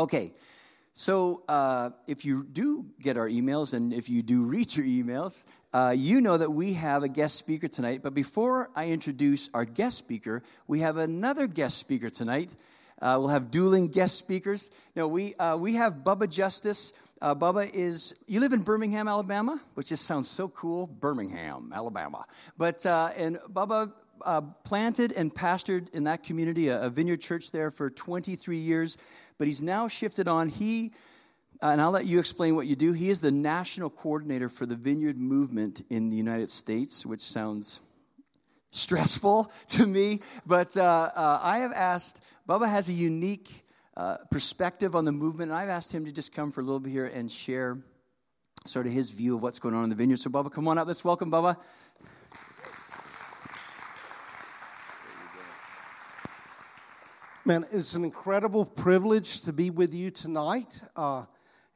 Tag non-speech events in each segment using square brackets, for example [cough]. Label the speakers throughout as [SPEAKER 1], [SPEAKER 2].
[SPEAKER 1] Okay, so uh, if you do get our emails and if you do [laughs] read your emails, uh, you know that we have a guest speaker tonight. But before I introduce our guest speaker, we have another guest speaker tonight. Uh, we'll have dueling guest speakers. Now, we, uh, we have Bubba Justice. Uh, Bubba is, you live in Birmingham, Alabama, which just sounds so cool. Birmingham, Alabama. But, uh, and Bubba uh, planted and pastored in that community, a, a vineyard church there for 23 years. But he's now shifted on. He, uh, and I'll let you explain what you do. He is the national coordinator for the vineyard movement in the United States, which sounds stressful [laughs] to me. But uh, uh, I have asked, Bubba has a unique uh, perspective on the movement, and I've asked him to just come for a little bit here and share sort of his view of what's going on in the vineyard. So, Bubba, come on up. Let's welcome Bubba.
[SPEAKER 2] Man, it's an incredible privilege to be with you tonight. Uh,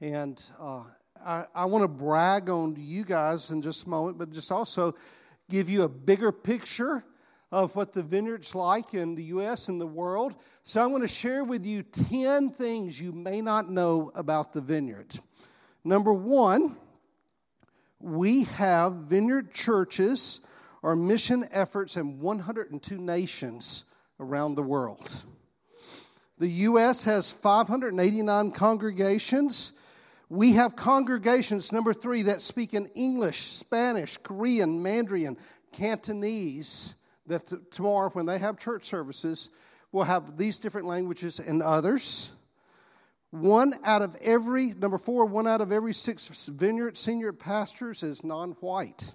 [SPEAKER 2] and uh, I, I want to brag on you guys in just a moment, but just also give you a bigger picture of what the vineyard's like in the U.S. and the world. So I want to share with you 10 things you may not know about the vineyard. Number one, we have vineyard churches or mission efforts in 102 nations around the world. The U.S. has 589 congregations. We have congregations, number three, that speak in English, Spanish, Korean, Mandarin, Cantonese. That t- tomorrow, when they have church services, will have these different languages and others. One out of every, number four, one out of every six vineyard senior pastors is non white.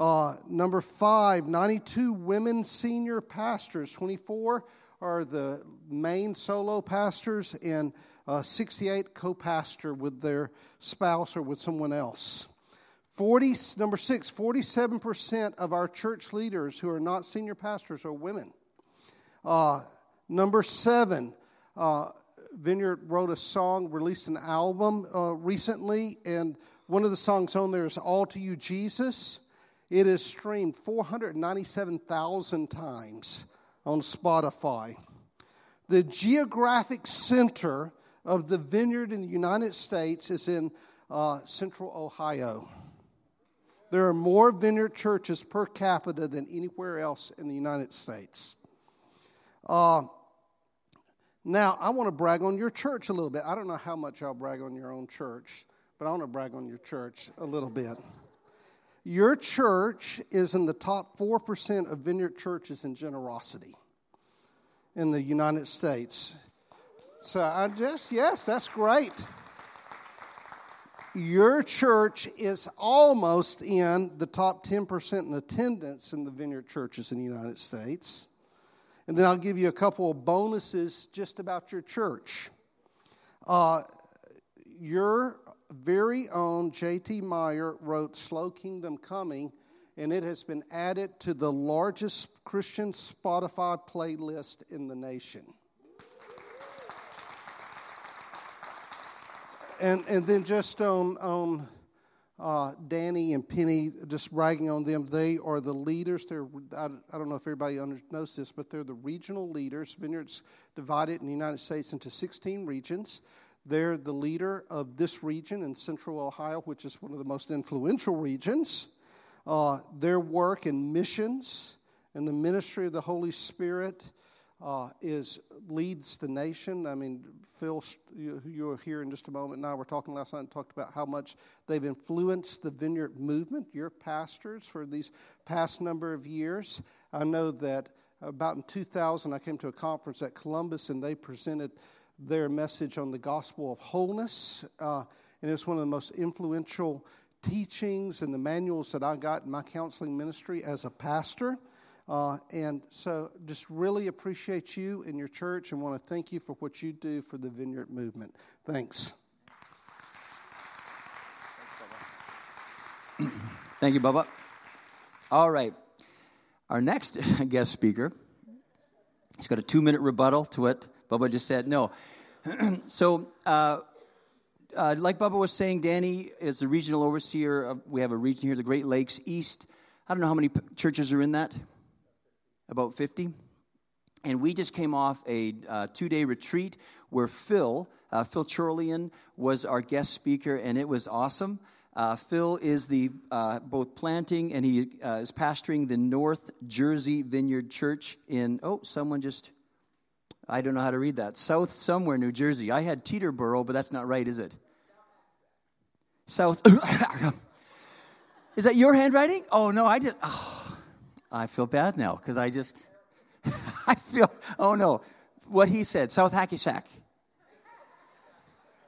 [SPEAKER 2] Uh, number five, 92 women senior pastors, 24 are the main solo pastors, and uh, 68 co pastor with their spouse or with someone else. 40, number six, 47% of our church leaders who are not senior pastors are women. Uh, number seven, uh, Vineyard wrote a song, released an album uh, recently, and one of the songs on there is All to You, Jesus. It is streamed 497,000 times on Spotify. The geographic center of the vineyard in the United States is in uh, central Ohio. There are more vineyard churches per capita than anywhere else in the United States. Uh, now, I want to brag on your church a little bit. I don't know how much I'll brag on your own church, but I want to brag on your church a little bit. Your church is in the top 4% of vineyard churches in generosity in the United States. So I just, yes, that's great. Your church is almost in the top 10% in attendance in the vineyard churches in the United States. And then I'll give you a couple of bonuses just about your church. Uh, your very own J.T. Meyer wrote Slow Kingdom Coming and it has been added to the largest Christian Spotify playlist in the nation. And, and then just on, on uh, Danny and Penny, just bragging on them, they are the leaders. They're, I, I don't know if everybody knows this, but they're the regional leaders. Vineyards divided in the United States into 16 regions. They're the leader of this region in central Ohio, which is one of the most influential regions uh, their work in missions and the ministry of the Holy Spirit uh, is leads the nation. I mean, Phil, you, you'll hear in just a moment. Now, we're talking last night and talked about how much they've influenced the Vineyard movement. Your pastors for these past number of years. I know that about in 2000, I came to a conference at Columbus, and they presented their message on the gospel of wholeness, uh, and it's one of the most influential teachings and the manuals that I got in my counseling ministry as a pastor. Uh, and so just really appreciate you and your church and want to thank you for what you do for the Vineyard movement. Thanks.
[SPEAKER 1] Thank you, Bubba. All right. Our next [laughs] guest speaker, he's got a two minute rebuttal to what Bubba just said. No. [clears throat] so, uh, uh, like Bubba was saying, Danny is the regional overseer. Of, we have a region here, the Great Lakes East. I don't know how many p- churches are in that. About 50. And we just came off a uh, two day retreat where Phil, uh, Phil Chorlian, was our guest speaker, and it was awesome. Uh, Phil is the uh, both planting and he uh, is pastoring the North Jersey Vineyard Church in. Oh, someone just. I don't know how to read that. South somewhere, New Jersey. I had Teterboro, but that's not right, is it? South. [coughs] is that your handwriting? Oh no, I just. Oh, I feel bad now because I just. [laughs] I feel. Oh no, what he said. South Hacky Sack.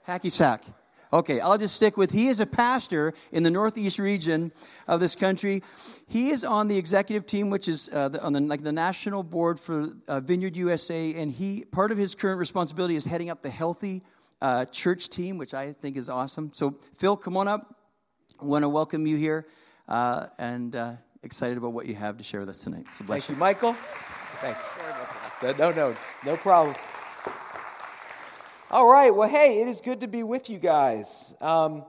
[SPEAKER 1] Hacky Sack. Okay, I'll just stick with he is a pastor in the northeast region of this country. He is on the executive team, which is uh, the, on the like the national board for uh, Vineyard USA, and he part of his current responsibility is heading up the healthy uh, church team, which I think is awesome. So, Phil, come on up. I want to welcome you here, uh, and uh, excited about what you have to share with us tonight. So,
[SPEAKER 3] bless Thank you, Michael. Thanks. No, no, no problem. All right. Well, hey, it is good to be with you guys. Um,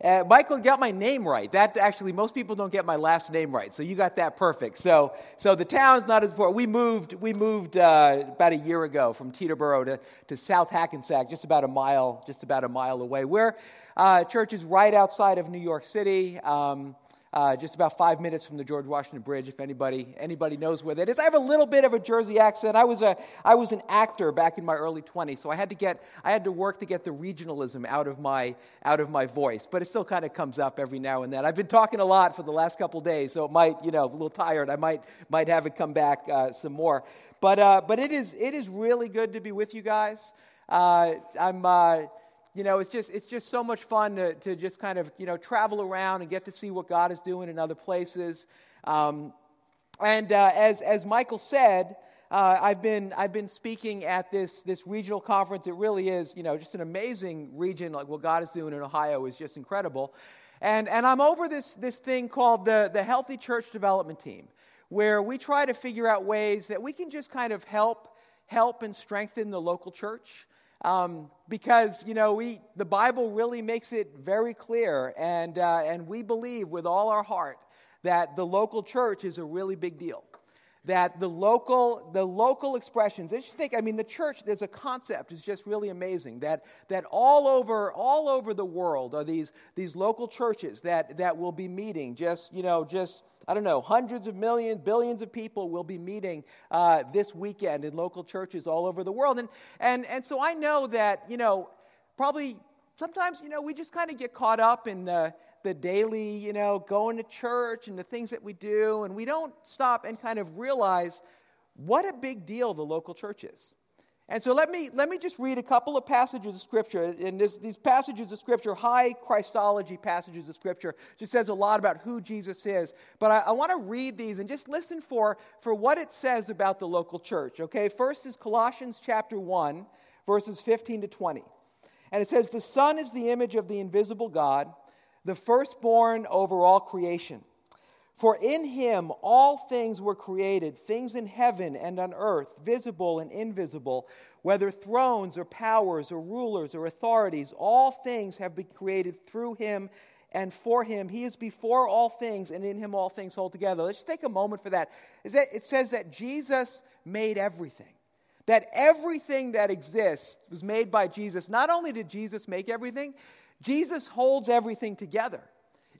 [SPEAKER 3] uh, Michael got my name right. That actually, most people don't get my last name right, so you got that perfect. So, so the town's not as important. We moved, we moved uh, about a year ago from Teterboro to, to South Hackensack, just about a mile, just about a mile away. Where uh, church is right outside of New York City. Um, uh, just about five minutes from the George Washington Bridge, if anybody anybody knows where that is. I have a little bit of a Jersey accent. I was a I was an actor back in my early 20s, so I had to get I had to work to get the regionalism out of my out of my voice, but it still kind of comes up every now and then. I've been talking a lot for the last couple days, so it might you know a little tired. I might might have it come back uh, some more, but uh, but it is it is really good to be with you guys. Uh, I'm uh, you know, it's just, it's just so much fun to, to just kind of, you know, travel around and get to see what God is doing in other places. Um, and uh, as, as Michael said, uh, I've, been, I've been speaking at this, this regional conference. It really is, you know, just an amazing region. Like what God is doing in Ohio is just incredible. And, and I'm over this, this thing called the, the Healthy Church Development Team, where we try to figure out ways that we can just kind of help, help and strengthen the local church. Um, because you know we the Bible really makes it very clear, and uh, and we believe with all our heart that the local church is a really big deal. That the local the local expressions. I just think I mean the church. There's a concept is just really amazing. That that all over all over the world are these these local churches that that will be meeting. Just you know just I don't know, hundreds of millions, billions of people will be meeting uh, this weekend in local churches all over the world. And, and, and so I know that, you know, probably sometimes, you know, we just kind of get caught up in the, the daily, you know, going to church and the things that we do, and we don't stop and kind of realize what a big deal the local church is. And so let me, let me just read a couple of passages of Scripture. And this, these passages of Scripture, high Christology passages of Scripture, just says a lot about who Jesus is. But I, I want to read these and just listen for, for what it says about the local church. Okay, first is Colossians chapter 1, verses 15 to 20. And it says, The Son is the image of the invisible God, the firstborn over all creation. For in him all things were created, things in heaven and on earth, visible and invisible, whether thrones or powers or rulers or authorities, all things have been created through him and for him. He is before all things, and in him all things hold together. Let's take a moment for that. It says that Jesus made everything. That everything that exists was made by Jesus. Not only did Jesus make everything, Jesus holds everything together.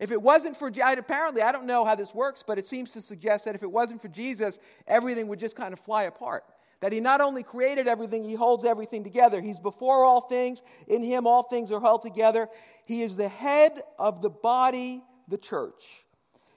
[SPEAKER 3] If it wasn't for, apparently, I don't know how this works, but it seems to suggest that if it wasn't for Jesus, everything would just kind of fly apart. That he not only created everything, he holds everything together. He's before all things. In him, all things are held together. He is the head of the body, the church.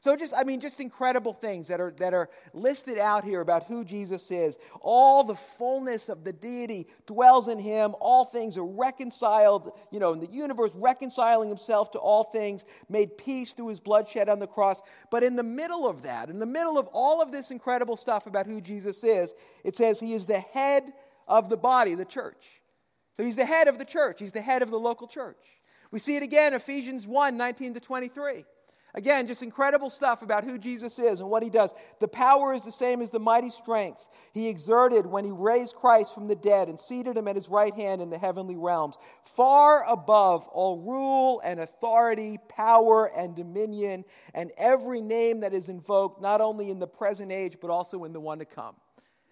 [SPEAKER 3] So just, I mean, just incredible things that are, that are listed out here about who Jesus is. All the fullness of the deity dwells in him. All things are reconciled, you know, in the universe, reconciling himself to all things, made peace through his blood shed on the cross. But in the middle of that, in the middle of all of this incredible stuff about who Jesus is, it says he is the head of the body, the church. So he's the head of the church. He's the head of the local church. We see it again, Ephesians 1 19 to 23. Again, just incredible stuff about who Jesus is and what he does. The power is the same as the mighty strength he exerted when he raised Christ from the dead and seated him at his right hand in the heavenly realms, far above all rule and authority, power and dominion, and every name that is invoked, not only in the present age, but also in the one to come.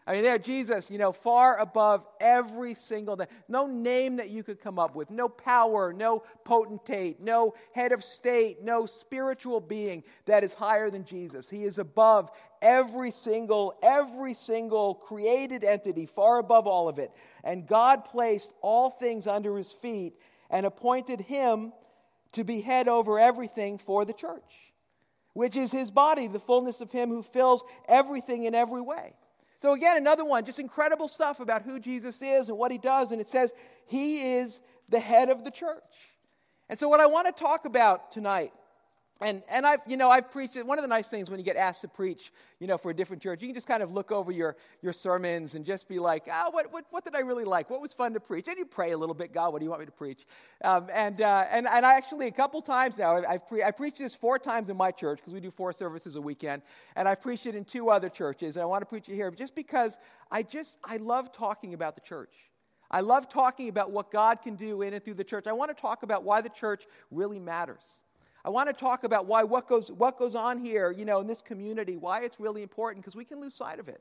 [SPEAKER 3] I mean, there, Jesus, you know, far above every single name. No name that you could come up with, no power, no potentate, no head of state, no spiritual being that is higher than Jesus. He is above every single, every single created entity, far above all of it. And God placed all things under his feet and appointed him to be head over everything for the church, which is his body, the fullness of him who fills everything in every way. So, again, another one, just incredible stuff about who Jesus is and what he does. And it says he is the head of the church. And so, what I want to talk about tonight and, and I've, you know, I've preached it. One of the nice things when you get asked to preach, you know, for a different church, you can just kind of look over your, your sermons and just be like, oh, what, what, what did I really like? What was fun to preach? And you pray a little bit, God, what do you want me to preach? Um, and, uh, and, and I actually, a couple times now, I've, I've, pre- I preached this four times in my church because we do four services a weekend. And I've preached it in two other churches. And I want to preach it here just because I just, I love talking about the church. I love talking about what God can do in and through the church. I want to talk about why the church really matters. I want to talk about why what goes, what goes on here, you know, in this community, why it's really important, because we can lose sight of it.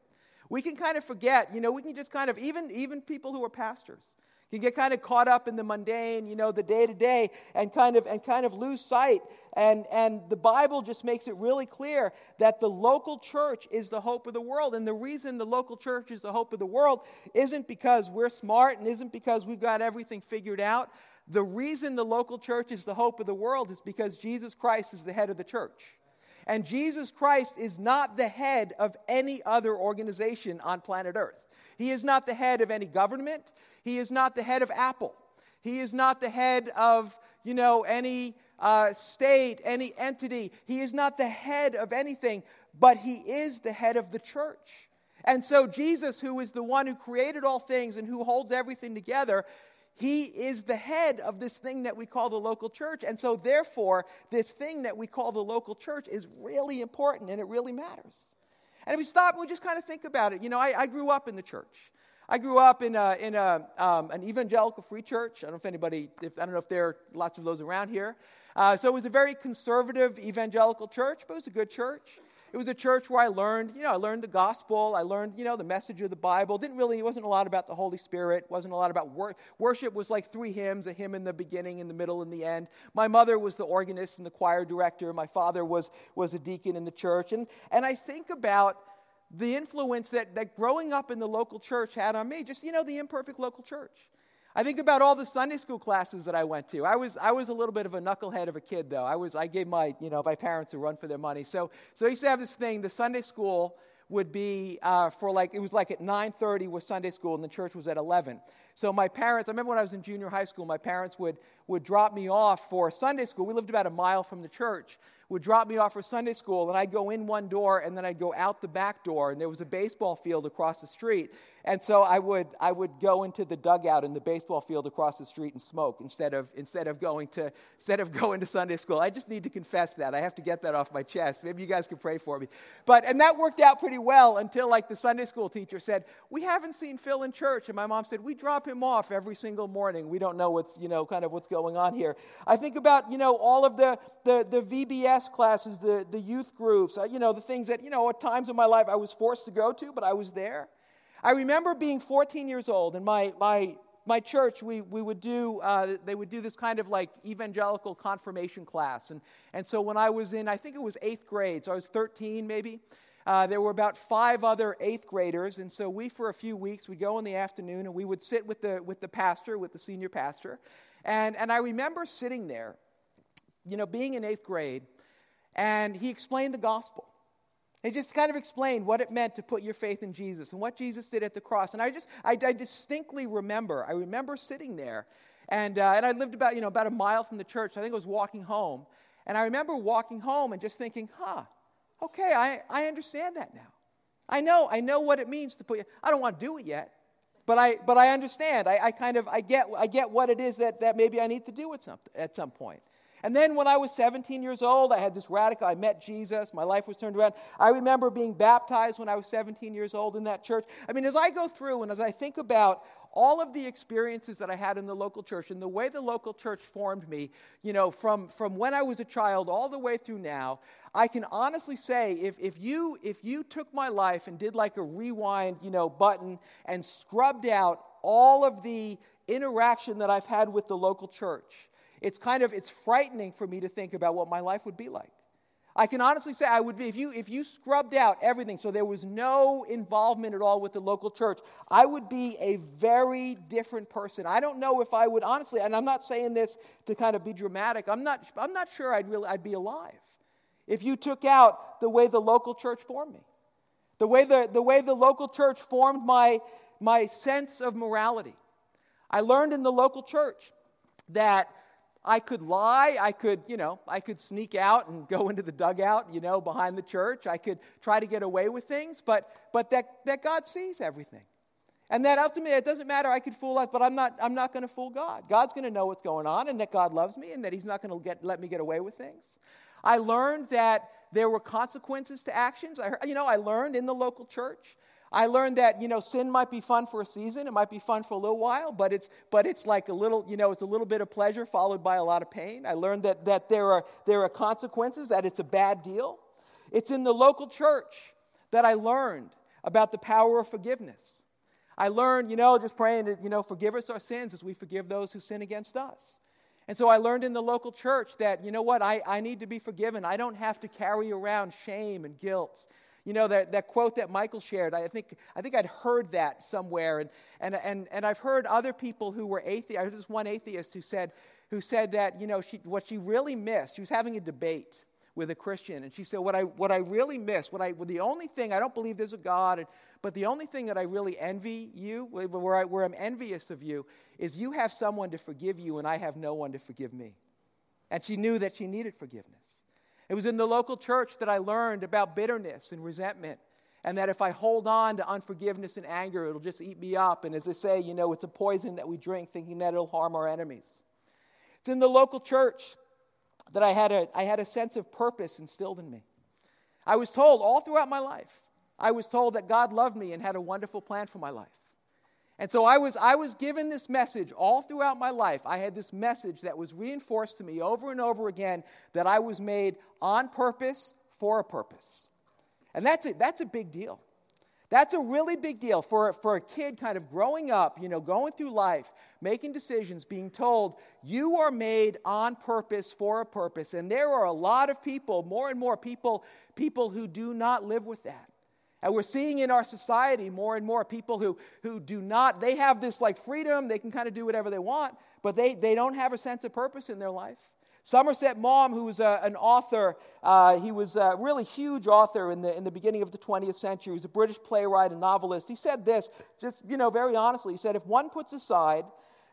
[SPEAKER 3] We can kind of forget, you know, we can just kind of, even, even people who are pastors, can get kind of caught up in the mundane, you know, the day to day, and kind of and kind of lose sight. And and the Bible just makes it really clear that the local church is the hope of the world. And the reason the local church is the hope of the world isn't because we're smart and isn't because we've got everything figured out. The reason the local church is the hope of the world is because Jesus Christ is the head of the church. And Jesus Christ is not the head of any other organization on planet Earth. He is not the head of any government. He is not the head of Apple. He is not the head of, you know, any uh, state, any entity. He is not the head of anything, but he is the head of the church. And so, Jesus, who is the one who created all things and who holds everything together, he is the head of this thing that we call the local church. And so, therefore, this thing that we call the local church is really important and it really matters. And if we stop and we just kind of think about it, you know, I, I grew up in the church. I grew up in, a, in a, um, an evangelical free church. I don't know if anybody, if, I don't know if there are lots of those around here. Uh, so it was a very conservative evangelical church, but it was a good church. It was a church where I learned, you know, I learned the gospel. I learned, you know, the message of the Bible. Didn't really, it wasn't a lot about the Holy Spirit. wasn't a lot about wor- worship. Was like three hymns: a hymn in the beginning, in the middle, and the end. My mother was the organist and the choir director. My father was was a deacon in the church. And and I think about the influence that that growing up in the local church had on me. Just you know, the imperfect local church. I think about all the Sunday school classes that I went to. I was, I was a little bit of a knucklehead of a kid, though. I, was, I gave my, you know, my parents a run for their money. So, so I used to have this thing, the Sunday school would be uh, for like, it was like at 9.30 was Sunday school and the church was at 11. So my parents, I remember when I was in junior high school, my parents would, would drop me off for Sunday school. We lived about a mile from the church would drop me off for Sunday school, and I'd go in one door, and then I'd go out the back door, and there was a baseball field across the street. And so I would, I would go into the dugout in the baseball field across the street and smoke instead of, instead of, going, to, instead of [laughs] going to Sunday school. I just need to confess that. I have to get that off my chest. Maybe you guys can pray for me. But, and that worked out pretty well until, like, the Sunday school teacher said, We haven't seen Phil in church. And my mom said, We drop him off every single morning. We don't know what's, you know, kind of what's going on here. I think about, you know, all of the, the, the VBS classes, the, the youth groups, uh, you know, the things that, you know, at times in my life I was forced to go to, but I was there. I remember being 14 years old, and my, my, my church, we, we would do, uh, they would do this kind of like evangelical confirmation class. And, and so when I was in, I think it was eighth grade, so I was 13 maybe, uh, there were about five other eighth graders. And so we, for a few weeks, would go in the afternoon and we would sit with the, with the pastor, with the senior pastor. And, and I remember sitting there, you know, being in eighth grade, and he explained the gospel. He just kind of explained what it meant to put your faith in Jesus and what Jesus did at the cross. And I just, I, I distinctly remember, I remember sitting there, and, uh, and I lived about, you know, about a mile from the church. I think I was walking home. And I remember walking home and just thinking, huh, okay, I, I understand that now. I know, I know what it means to put I don't want to do it yet, but I, but I understand. I, I kind of, I get, I get what it is that, that maybe I need to do at some, at some point. And then when I was 17 years old, I had this radical, I met Jesus, my life was turned around. I remember being baptized when I was 17 years old in that church. I mean, as I go through and as I think about all of the experiences that I had in the local church and the way the local church formed me, you know, from, from when I was a child all the way through now, I can honestly say if, if, you, if you took my life and did like a rewind, you know, button and scrubbed out all of the interaction that I've had with the local church, it's kind of it's frightening for me to think about what my life would be like. I can honestly say I would be if you if you scrubbed out everything so there was no involvement at all with the local church, I would be a very different person. I don't know if I would honestly, and I'm not saying this to kind of be dramatic. I'm not I'm not sure I'd really I'd be alive if you took out the way the local church formed me. The way the, the way the local church formed my my sense of morality. I learned in the local church that I could lie. I could, you know, I could sneak out and go into the dugout, you know, behind the church. I could try to get away with things, but, but that, that God sees everything. And that ultimately, it doesn't matter. I could fool us, but I'm not, I'm not going to fool God. God's going to know what's going on and that God loves me and that He's not going to let me get away with things. I learned that there were consequences to actions. I, you know, I learned in the local church I learned that, you know, sin might be fun for a season, it might be fun for a little while, but it's but it's like a little, you know, it's a little bit of pleasure followed by a lot of pain. I learned that that there are there are consequences, that it's a bad deal. It's in the local church that I learned about the power of forgiveness. I learned, you know, just praying that, you know, forgive us our sins as we forgive those who sin against us. And so I learned in the local church that, you know what, I, I need to be forgiven. I don't have to carry around shame and guilt you know, that, that quote that Michael shared, I think, I think I'd heard that somewhere. And, and, and, and I've heard other people who were atheists. I heard this one atheist who said, who said that, you know, she, what she really missed, she was having a debate with a Christian. And she said, What I, what I really miss, what I, well, the only thing, I don't believe there's a God, and, but the only thing that I really envy you, where, I, where I'm envious of you, is you have someone to forgive you, and I have no one to forgive me. And she knew that she needed forgiveness. It was in the local church that I learned about bitterness and resentment, and that if I hold on to unforgiveness and anger, it'll just eat me up. And as they say, you know, it's a poison that we drink thinking that it'll harm our enemies. It's in the local church that I had a, I had a sense of purpose instilled in me. I was told all throughout my life, I was told that God loved me and had a wonderful plan for my life. And so I was, I was given this message all throughout my life. I had this message that was reinforced to me over and over again that I was made on purpose for a purpose. And that's a, that's a big deal. That's a really big deal for, for a kid kind of growing up, you know, going through life, making decisions, being told, you are made on purpose for a purpose. And there are a lot of people, more and more people, people who do not live with that. And we're seeing in our society more and more people who, who do not, they have this like freedom, they can kind of do whatever they want, but they, they don't have a sense of purpose in their life. Somerset Maugham, who was uh, an author, uh, he was a really huge author in the, in the beginning of the 20th century. He was a British playwright and novelist. He said this, just, you know, very honestly. He said, if one puts aside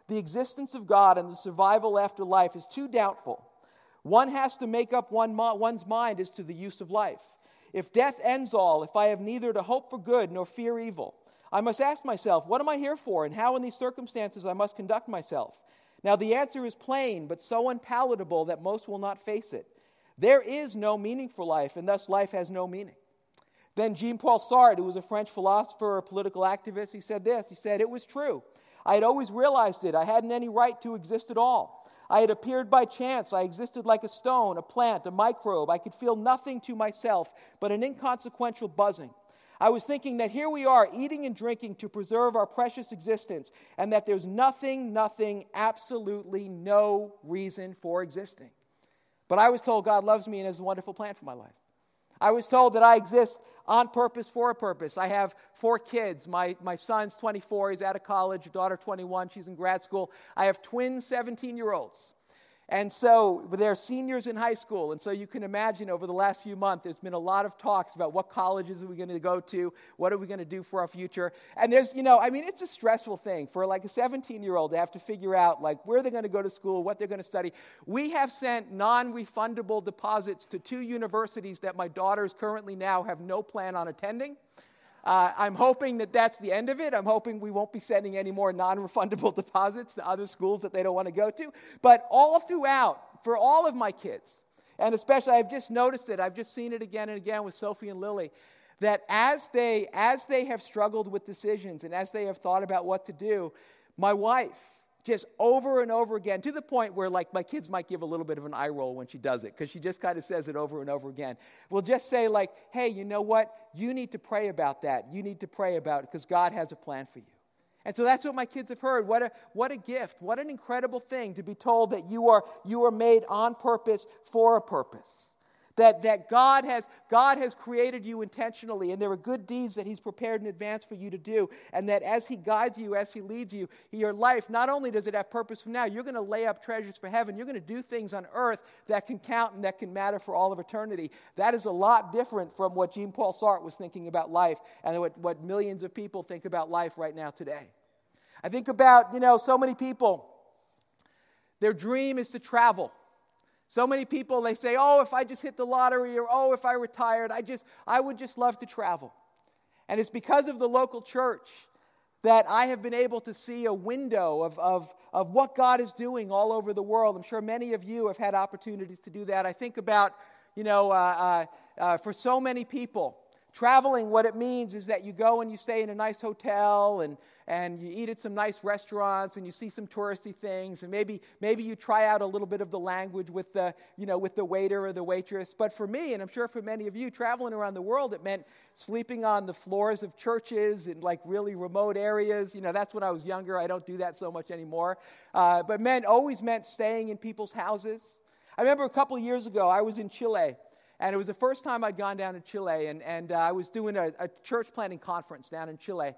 [SPEAKER 3] the existence of God and the survival after life is too doubtful, one has to make up one, one's mind as to the use of life. If death ends all, if I have neither to hope for good nor fear evil, I must ask myself, what am I here for, and how in these circumstances I must conduct myself? Now, the answer is plain, but so unpalatable that most will not face it. There is no meaning for life, and thus life has no meaning. Then Jean Paul Sartre, who was a French philosopher, a political activist, he said this. He said, It was true. I had always realized it. I hadn't any right to exist at all. I had appeared by chance. I existed like a stone, a plant, a microbe. I could feel nothing to myself but an inconsequential buzzing. I was thinking that here we are eating and drinking to preserve our precious existence, and that there's nothing, nothing, absolutely no reason for existing. But I was told God loves me and has a wonderful plan for my life. I was told that I exist on purpose for a purpose. I have four kids. My, my son's 24, he's out of college, daughter 21, she's in grad school. I have twin 17 year olds. And so they're seniors in high school. And so you can imagine over the last few months, there's been a lot of talks about what colleges are we going to go to? What are we going to do for our future? And there's, you know, I mean, it's a stressful thing for like a 17 year old to have to figure out like where they're going to go to school, what they're going to study. We have sent non refundable deposits to two universities that my daughters currently now have no plan on attending. Uh, I'm hoping that that's the end of it. I'm hoping we won't be sending any more non refundable [laughs] deposits to other schools that they don't want to go to. But all throughout, for all of my kids, and especially I've just noticed it, I've just seen it again and again with Sophie and Lily, that as they, as they have struggled with decisions and as they have thought about what to do, my wife, just over and over again to the point where like my kids might give a little bit of an eye roll when she does it because she just kind of says it over and over again. We'll just say like hey you know what? You need to pray about that. You need to pray about it because god has a plan for you. And so that's what my kids have heard. What a, what a gift. What an incredible thing to be told that you are you are made on purpose for a purpose that, that God, has, God has created you intentionally, and there are good deeds that He's prepared in advance for you to do. And that as He guides you, as He leads you, your life, not only does it have purpose from now, you're going to lay up treasures for heaven. You're going to do things on earth that can count and that can matter for all of eternity. That is a lot different from what Jean Paul Sartre was thinking about life and what, what millions of people think about life right now today. I think about, you know, so many people, their dream is to travel. So many people they say, "Oh, if I just hit the lottery or oh, if I retired, I just I would just love to travel." And it's because of the local church that I have been able to see a window of, of, of what God is doing all over the world. I'm sure many of you have had opportunities to do that. I think about, you know, uh, uh, uh, for so many people, traveling, what it means is that you go and you stay in a nice hotel and and you eat at some nice restaurants and you see some touristy things and maybe maybe you try out a little bit of the language with the you know with the waiter or the waitress. But for me and i'm sure for many of you traveling around the world it meant sleeping on the floors of churches in like really remote areas. You know that's when i was younger. I don't do that so much anymore. Uh, but meant always meant staying in people's houses. I remember a couple years ago i was in chile and it was the first time I'd gone down to Chile, and, and uh, I was doing a, a church planting conference down in Chile.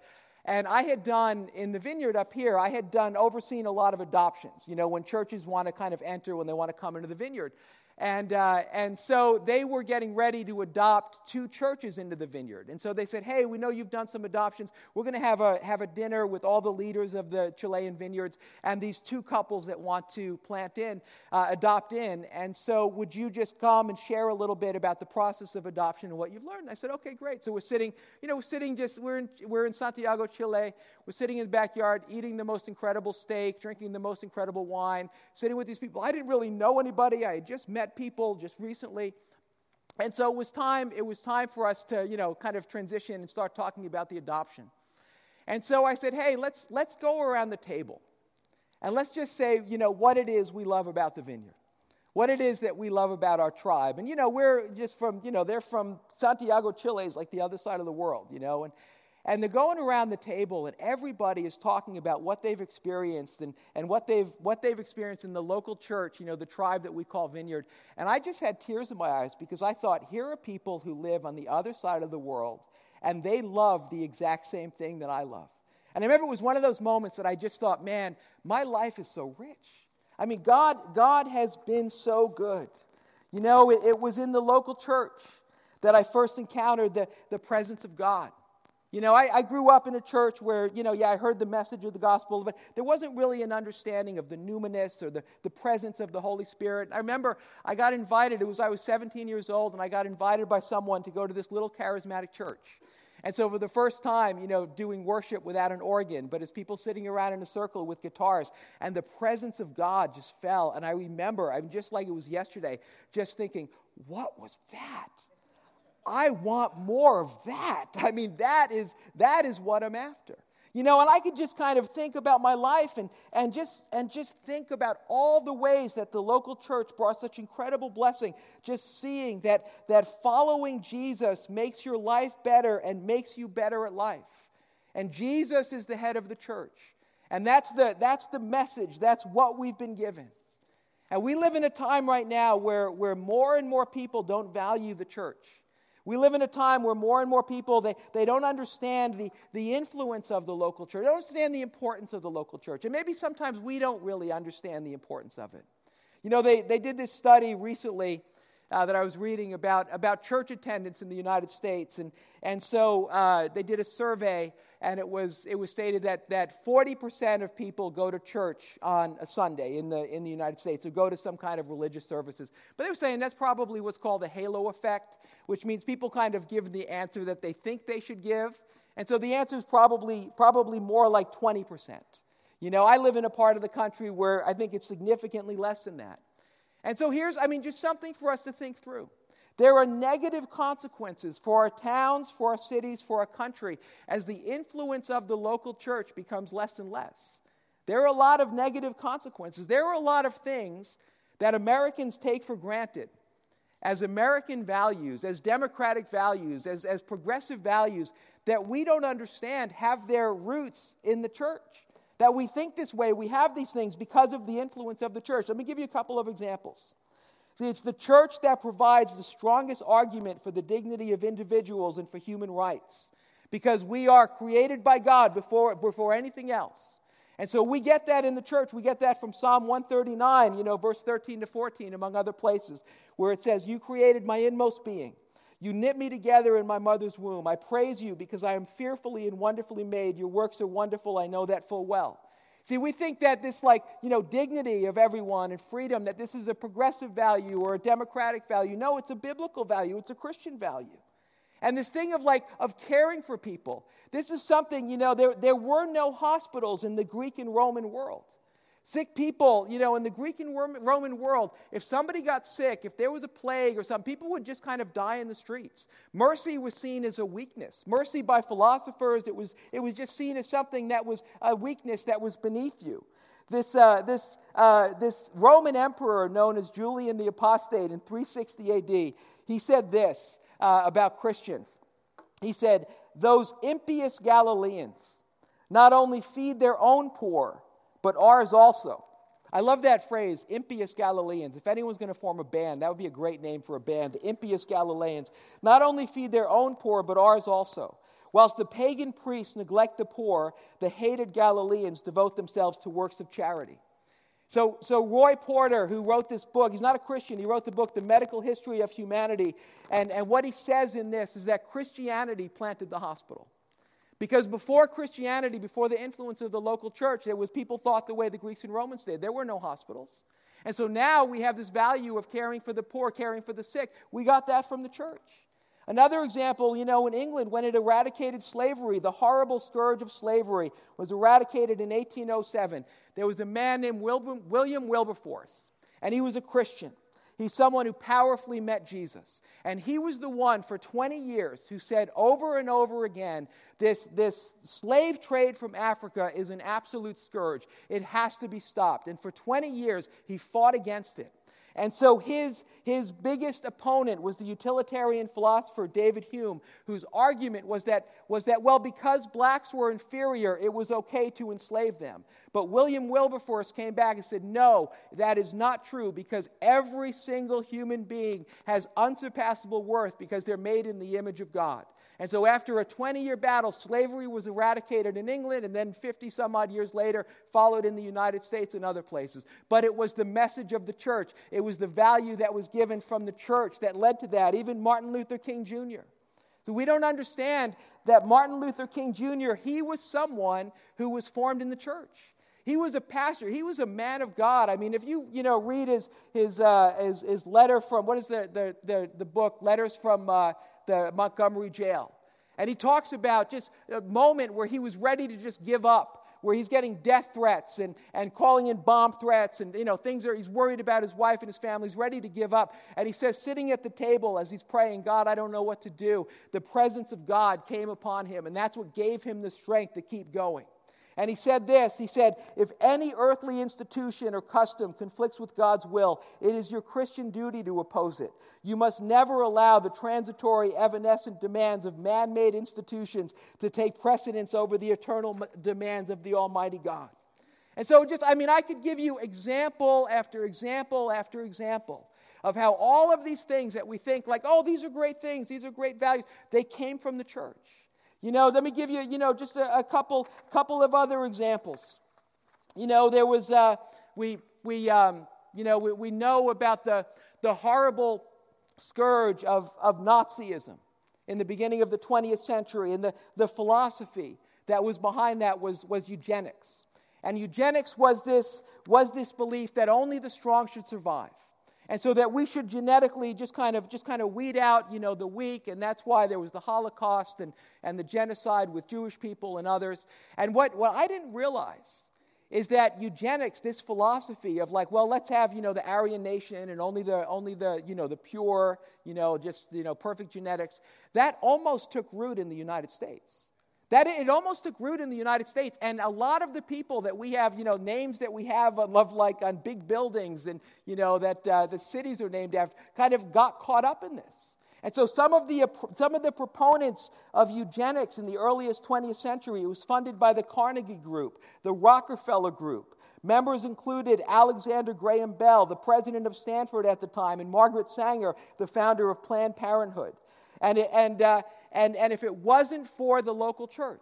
[SPEAKER 3] And I had done in the vineyard up here, I had done overseen a lot of adoptions, you know, when churches want to kind of enter, when they want to come into the vineyard. And, uh, and so they were getting ready to adopt two churches into the vineyard. And so they said, Hey, we know you've done some adoptions. We're going to have a, have a dinner with all the leaders of the Chilean vineyards and these two couples that want to plant in, uh, adopt in. And so would you just come and share a little bit about the process of adoption and what you've learned? And I said, Okay, great. So we're sitting, you know, we're sitting just, we're in, we're in Santiago, Chile. We're sitting in the backyard eating the most incredible steak, drinking the most incredible wine, sitting with these people. I didn't really know anybody. I had just met met people just recently. And so it was time, it was time for us to, you know, kind of transition and start talking about the adoption. And so I said, hey, let's, let's go around the table and let's just say, you know, what it is we love about the vineyard. What it is that we love about our tribe. And, you know, we're just from, you know, they're from Santiago, Chile, is like the other side of the world, you know. And, and they're going around the table, and everybody is talking about what they've experienced and, and what, they've, what they've experienced in the local church, you know, the tribe that we call Vineyard. And I just had tears in my eyes because I thought, here are people who live on the other side of the world, and they love the exact same thing that I love. And I remember it was one of those moments that I just thought, man, my life is so rich. I mean, God, God has been so good. You know, it, it was in the local church that I first encountered the, the presence of God. You know, I, I, grew up in a church where, you know, yeah, I heard the message of the gospel, but there wasn't really an understanding of the numinous or the, the presence of the Holy Spirit. I remember I got invited, it was I was 17 years old, and I got invited by someone to go to this little charismatic church. And so for the first time, you know, doing worship without an organ, but as people sitting around in a circle with guitars, and the presence of God just fell. And I remember, I'm just like it was yesterday, just thinking, what was that? I want more of that. [laughs] I mean, that is, that is what I'm after. You know, and I could just kind of think about my life and, and, just, and just think about all the ways that the local church brought such incredible blessing. Just seeing that, that following Jesus makes your life better and makes you better at life. And Jesus is the head of the church. And that's the, that's the message. That's what we've been given. And we live in a time right now where, where more and more people don't value the church. We live in a time where more and more people, they, they don't understand the, the influence of the local church. They don't understand the importance of the local church. And maybe sometimes we don't really understand the importance of it. You know, they, they did this study recently uh, that I was reading about, about church attendance in the United States. And, and so uh, they did a survey, and it was, it was stated that, that 40% of people go to church on a Sunday in the, in the United States, or go to some kind of religious services. But they were saying that's probably what's called the halo effect, which means people kind of give the answer that they think they should give And so the answer is probably, probably more like 20%. You know, I live in a part of the country where I think it's significantly less than that. And so here's, I mean, just something for us to think through. There are negative consequences for our towns, for our cities, for our country as the influence of the local church becomes less and less. There are a lot of negative consequences. There are a lot of things that Americans take for granted as American values, as democratic values, as, as progressive values that we don't understand have their roots in the church. That we think this way, we have these things because of the influence of the church. Let me give you a couple of examples. See, it's the church that provides the strongest argument for the dignity of individuals and for human rights because we are created by God before, before anything else. And so we get that in the church. We get that from Psalm 139, you know, verse 13 to 14, among other places, where it says, You created my inmost being. You knit me together in my mother's womb. I praise you because I am fearfully and wonderfully made. Your works are wonderful. I know that full well. See, we think that this, like, you know, dignity of everyone and freedom, that this is a progressive value or a democratic value. No, it's a biblical value, it's a Christian value. And this thing of like of caring for people. This is something, you know, there, there were no hospitals in the Greek and Roman world. Sick people, you know, in the Greek and Roman world, if somebody got sick, if there was a plague or something, people would just kind of die in the streets. Mercy was seen as a weakness. Mercy by philosophers, it was, it was just seen as something that was a weakness that was beneath you. This, uh, this, uh, this Roman emperor known as Julian the Apostate in 360 AD, he said this uh, about Christians. He said, Those impious Galileans not only feed their own poor, but ours also. I love that phrase, impious Galileans. If anyone's going to form a band, that would be a great name for a band. Impious Galileans not only feed their own poor, but ours also. Whilst the pagan priests neglect the poor, the hated Galileans devote themselves to works of charity. So, so Roy Porter, who wrote this book, he's not a Christian. He wrote the book, The Medical History of Humanity. And, and what he says in this is that Christianity planted the hospital. Because before Christianity, before the influence of the local church, there was people thought the way the Greeks and Romans did. There were no hospitals. And so now we have this value of caring for the poor, caring for the sick. We got that from the church. Another example, you know, in England, when it eradicated slavery, the horrible scourge of slavery was eradicated in 1807. There was a man named William Wilberforce, and he was a Christian. He's someone who powerfully met Jesus. And he was the one for 20 years who said over and over again this, this slave trade from Africa is an absolute scourge. It has to be stopped. And for 20 years, he fought against it. And so his, his biggest opponent was the utilitarian philosopher David Hume, whose argument was that, was that, well, because blacks were inferior, it was okay to enslave them. But William Wilberforce came back and said, no, that is not true because every single human being has unsurpassable worth because they're made in the image of God. And so, after a 20 year battle, slavery was eradicated in England, and then 50 some odd years later, followed in the United States and other places. But it was the message of the church, it was the value that was given from the church that led to that. Even Martin Luther King Jr. So, we don't understand that Martin Luther King Jr., he was someone who was formed in the church. He was a pastor. He was a man of God. I mean, if you, you know, read his, his, uh, his, his letter from, what is the, the, the, the book? Letters from uh, the Montgomery jail. And he talks about just a moment where he was ready to just give up, where he's getting death threats and, and calling in bomb threats and, you know, things are, he's worried about his wife and his family. He's ready to give up. And he says, sitting at the table as he's praying, God, I don't know what to do, the presence of God came upon him. And that's what gave him the strength to keep going. And he said this He said, If any earthly institution or custom conflicts with God's will, it is your Christian duty to oppose it. You must never allow the transitory, evanescent demands of man made institutions to take precedence over the eternal demands of the Almighty God. And so, just, I mean, I could give you example after example after example of how all of these things that we think, like, oh, these are great things, these are great values, they came from the church. You know, let me give you, you know, just a, a couple, couple of other examples. You know, there was, uh, we, we, um, you know, we, we know about the, the horrible scourge of, of Nazism in the beginning of the 20th century, and the, the philosophy that was behind that was, was eugenics. And eugenics was this, was this belief that only the strong should survive. And so that we should genetically just kind of just kind of weed out, you know, the weak, and that's why there was the Holocaust and, and the genocide with Jewish people and others. And what, what I didn't realize is that eugenics, this philosophy of like, well, let's have, you know, the Aryan nation and only the only the, you know, the pure, you know, just, you know, perfect genetics, that almost took root in the United States. That it almost took root in the United States. And a lot of the people that we have, you know, names that we have of like on big buildings and, you know, that uh, the cities are named after, kind of got caught up in this. And so some of, the, some of the proponents of eugenics in the earliest 20th century, it was funded by the Carnegie Group, the Rockefeller Group. Members included Alexander Graham Bell, the president of Stanford at the time, and Margaret Sanger, the founder of Planned Parenthood. And, and, uh, and, and if it wasn't for the local church,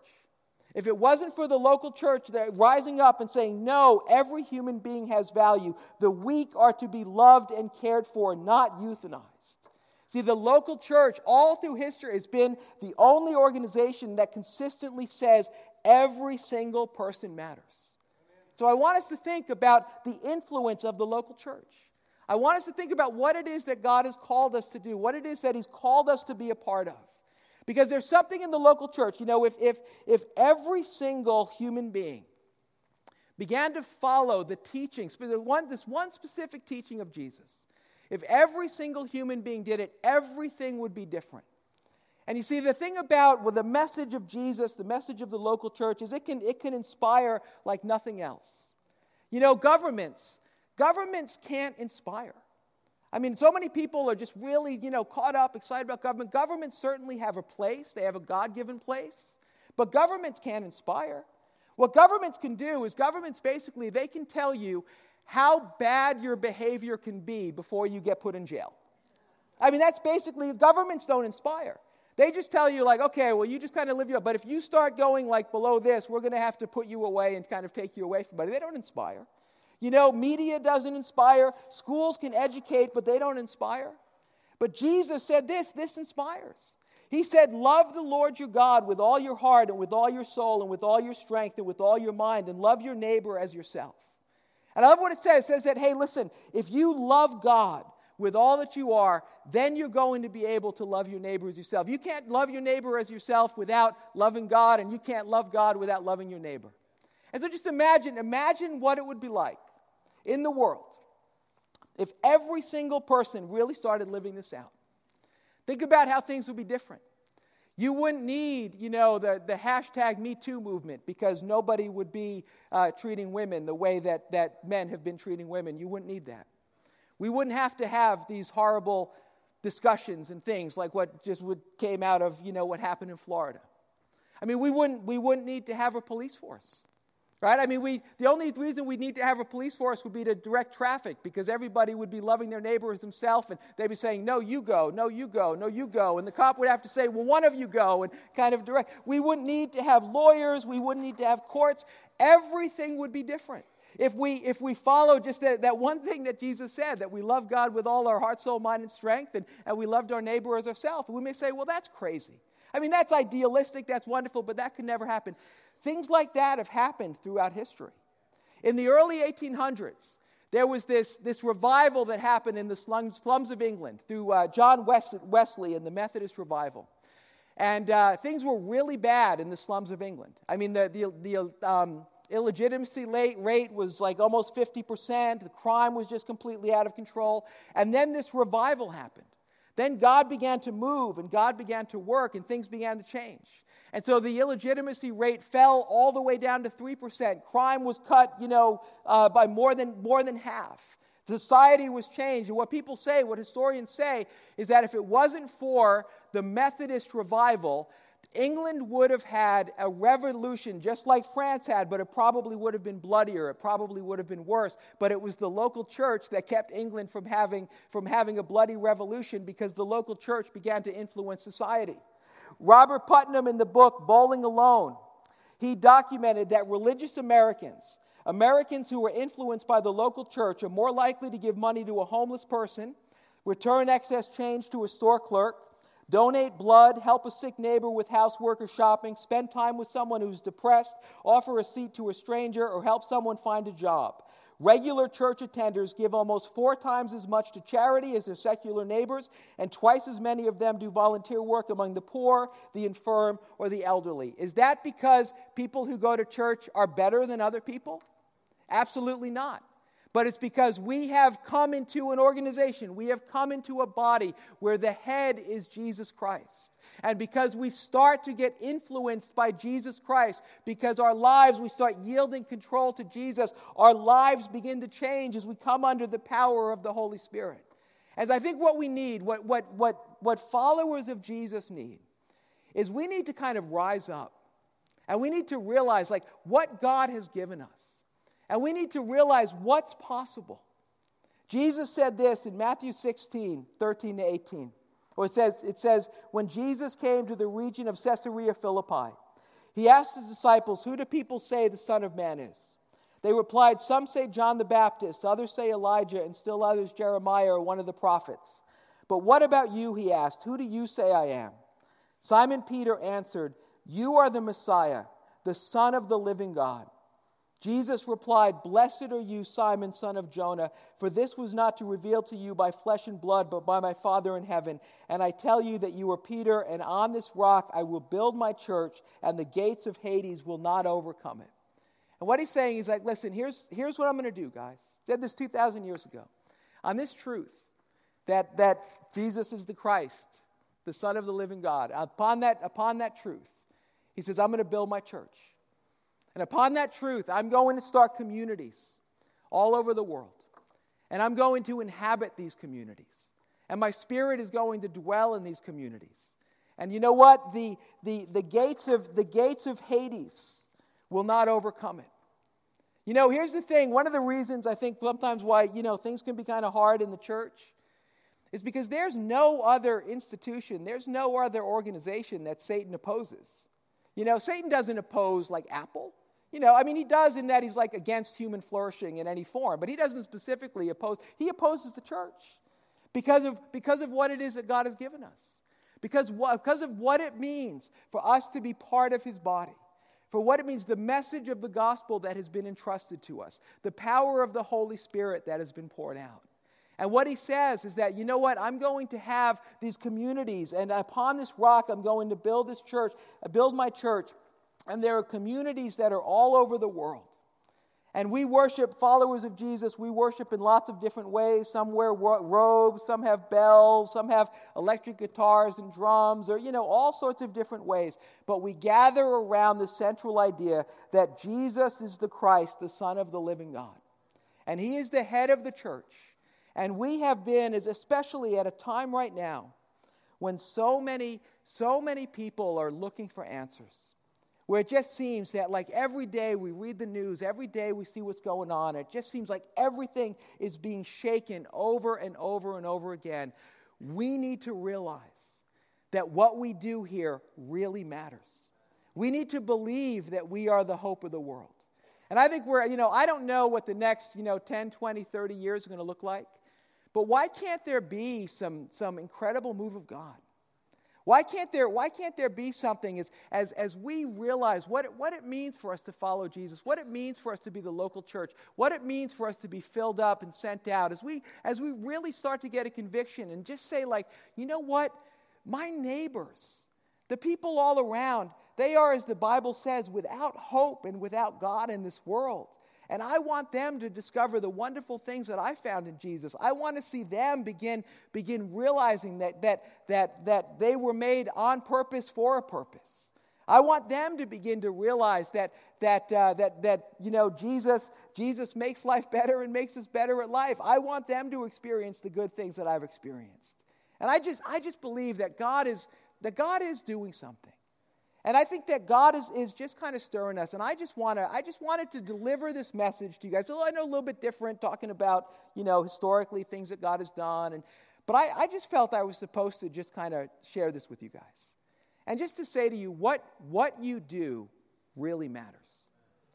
[SPEAKER 3] if it wasn't for the local church that rising up and saying, no, every human being has value, the weak are to be loved and cared for, not euthanized. See, the local church, all through history, has been the only organization that consistently says every single person matters. So I want us to think about the influence of the local church. I want us to think about what it is that God has called us to do, what it is that He's called us to be a part of. Because there's something in the local church, you know, if, if, if every single human being began to follow the teachings, one, this one specific teaching of Jesus, if every single human being did it, everything would be different. And you see, the thing about with the message of Jesus, the message of the local church, is it can, it can inspire like nothing else. You know, governments, governments can't inspire. I mean, so many people are just really, you know, caught up, excited about government. Governments certainly have a place, they have a God given place, but governments can't inspire. What governments can do is governments basically, they can tell you how bad your behavior can be before you get put in jail. I mean, that's basically, governments don't inspire. They just tell you, like, okay, well, you just kind of live your But if you start going, like, below this, we're going to have to put you away and kind of take you away from everybody. They don't inspire. You know, media doesn't inspire, schools can educate, but they don't inspire. But Jesus said this this inspires. He said, Love the Lord your God with all your heart and with all your soul and with all your strength and with all your mind, and love your neighbor as yourself. And I love what it says. It says that, hey, listen, if you love God with all that you are, then you're going to be able to love your neighbor as yourself. You can't love your neighbor as yourself without loving God, and you can't love God without loving your neighbor. And so just imagine, imagine what it would be like in the world if every single person really started living this out. Think about how things would be different. You wouldn't need, you know, the, the hashtag Me Too movement because nobody would be uh, treating women the way that, that men have been treating women. You wouldn't need that. We wouldn't have to have these horrible discussions and things like what just would, came out of, you know, what happened in Florida. I mean, we wouldn't, we wouldn't need to have a police force. Right? I mean, we, the only reason we need to have a police force would be to direct traffic because everybody would be loving their neighbor as themselves and they'd be saying, no, you go, no, you go, no, you go. And the cop would have to say, well, one of you go and kind of direct. We wouldn't need to have lawyers. We wouldn't need to have courts. Everything would be different. If we, if we follow just that, that one thing that Jesus said, that we love God with all our heart, soul, mind, and strength, and, and we loved our neighbor as ourselves, we may say, well, that's crazy. I mean, that's idealistic, that's wonderful, but that could never happen. Things like that have happened throughout history. In the early 1800s, there was this, this revival that happened in the slums, of England through uh, John Wesley and the Methodist revival. And uh, things were really bad in the slums of England. I mean, the, the, the um, illegitimacy rate was like almost 50%. The crime was just completely out of control. And then this revival happened. Then God began to move and God began to work and things began to change. And so the illegitimacy rate fell all the way down to 3%. Crime was cut, you know, uh, by more than, more than half. Society was changed. And what people say, what historians say, is that if it wasn't for the Methodist revival, England would have had a revolution just like France had, but it probably would have been bloodier. It probably would have been worse. But it was the local church that kept England from having, from having a bloody revolution because the local church began to influence society. Robert Putnam, in the book Bowling Alone, he documented that religious Americans, Americans who were influenced by the local church, are more likely to give money to a homeless person, return excess change to a store clerk, donate blood, help a sick neighbor with housework or shopping, spend time with someone who's depressed, offer a seat to a stranger, or help someone find a job. Regular church attenders give almost four times as much to charity as their secular neighbors, and twice as many of them do volunteer work among the poor, the infirm, or the elderly. Is that because people who go to church are better than other people? Absolutely not. But it's because we have come into an organization, we have come into a body where the head is Jesus Christ. And because we start to get influenced by Jesus Christ, because our lives, we start yielding control to Jesus, our lives begin to change as we come under the power of the Holy Spirit. As I think what we need, what, what, what, what followers of Jesus need, is we need to kind of rise up. And we need to realize, like, what God has given us. And we need to realize what's possible. Jesus said this in Matthew 16, 13 to 18. Or it says, it says, when Jesus came to the region of Caesarea Philippi, he asked his disciples, Who do people say the Son of Man is? They replied, Some say John the Baptist, others say Elijah, and still others Jeremiah or one of the prophets. But what about you? He asked, Who do you say I am? Simon Peter answered, You are the Messiah, the Son of the living God. Jesus replied, Blessed are you, Simon, son of Jonah, for this was not to reveal to you by flesh and blood, but by my Father in heaven. And I tell you that you are Peter, and on this rock I will build my church, and the gates of Hades will not overcome it. And what he's saying is like, listen, here's, here's what I'm going to do, guys. said this 2,000 years ago. On this truth, that, that Jesus is the Christ, the Son of the living God, upon that, upon that truth, he says, I'm going to build my church. And upon that truth, I'm going to start communities all over the world. And I'm going to inhabit these communities. And my spirit is going to dwell in these communities. And you know what? The, the, the, gates, of, the gates of Hades will not overcome it. You know, here's the thing. One of the reasons I think sometimes why, you know, things can be kind of hard in the church is because there's no other institution, there's no other organization that Satan opposes. You know, Satan doesn't oppose like Apple. You know, I mean, he does in that he's like against human flourishing in any form, but he doesn't specifically oppose. He opposes the church because of, because of what it is that God has given us, because, because of what it means for us to be part of his body, for what it means, the message of the gospel that has been entrusted to us, the power of the Holy Spirit that has been poured out. And what he says is that, you know what, I'm going to have these communities, and upon this rock, I'm going to build this church, uh, build my church. And there are communities that are all over the world. And we worship followers of Jesus. We worship in lots of different ways. Some wear robes, some have bells, some have electric guitars and drums, or, you know, all sorts of different ways. But we gather around the central idea that Jesus is the Christ, the Son of the living God. And He is the head of the church. And we have been, especially at a time right now, when so many, so many people are looking for answers where it just seems that like every day we read the news, every day we see what's going on, it just seems like everything is being shaken over and over and over again. We need to realize that what we do here really matters. We need to believe that we are the hope of the world. And I think we're, you know, I don't know what the next, you know, 10, 20, 30 years are going to look like, but why can't there be some, some incredible move of God? Why can't there, why can't there be something as, as, as we realize what it, what it means for us to follow Jesus, what it means for us to be the local church, what it means for us to be filled up and sent out, as we, as we really start to get a conviction and just say, like, you know what? My neighbors, the people all around, they are, as the Bible says, without hope and without God in this world. And I want them to discover the wonderful things that I found in Jesus. I want to see them begin, begin realizing that, that, that, that they were made on purpose for a purpose. I want them to begin to realize that, that, uh, that, that you know, Jesus, Jesus makes life better and makes us better at life. I want them to experience the good things that I've experienced. And I just, I just believe that God is, that God is doing something. And I think that God is, is just kind of stirring us. And I just want to, I just wanted to deliver this message to you guys. I know a little bit different talking about, you know, historically things that God has done. And, but I, I just felt I was supposed to just kind of share this with you guys. And just to say to you, what, what you do really matters.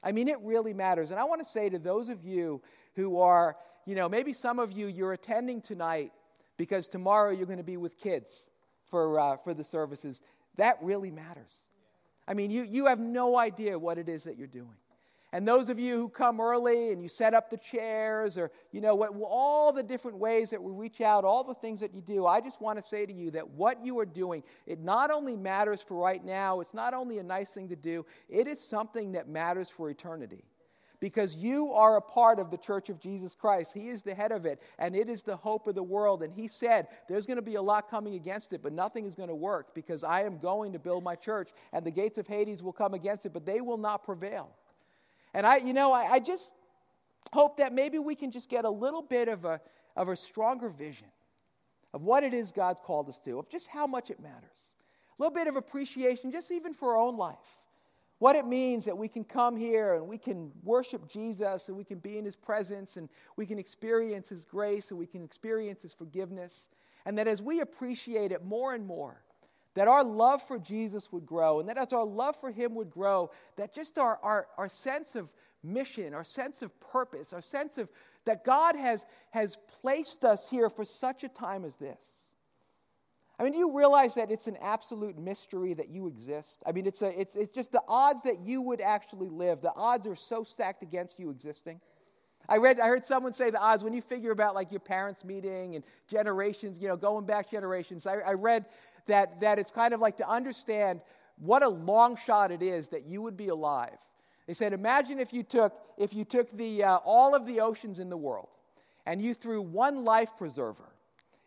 [SPEAKER 3] I mean, it really matters. And I want to say to those of you who are, you know, maybe some of you, you're attending tonight because tomorrow you're going to be with kids for, uh, for the services. That really matters. I mean, you, you have no idea what it is that you're doing. And those of you who come early and you set up the chairs or, you know, what, all the different ways that we reach out, all the things that you do, I just want to say to you that what you are doing, it not only matters for right now, it's not only a nice thing to do, it is something that matters for eternity because you are a part of the church of Jesus Christ. He is the head of it, and it is the hope of the world. And He said, There's going to be a lot coming against it, but nothing is going to work because I am going to build my church, and the gates of Hades will come against it, but they will not prevail. And I, you know, I, I just hope that maybe we can just get a little bit of a, of a stronger vision of what it is God's called us to, of just how much it matters. A little bit of appreciation, just even for our own life what it means that we can come here and we can worship Jesus and we can be in his presence and we can experience his grace and we can experience his forgiveness. And that as we appreciate it more and more, that our love for Jesus would grow and that as our love for him would grow, that just our, our, our sense of mission, our sense of purpose, our sense of that God has, has placed us here for such a time as this I mean, do you realize that it's an absolute mystery that you exist? I mean, it's, a, it's, it's just the odds that you would actually live, the odds are so stacked against you existing. I read, I heard someone say the odds when you figure about like your parents meeting and generations, you know, going back generations. I, I read that, that it's kind of like to understand what a long shot it is that you would be alive. They said, imagine if you took, if you took the, uh, all of the oceans in the world and you threw one life preserver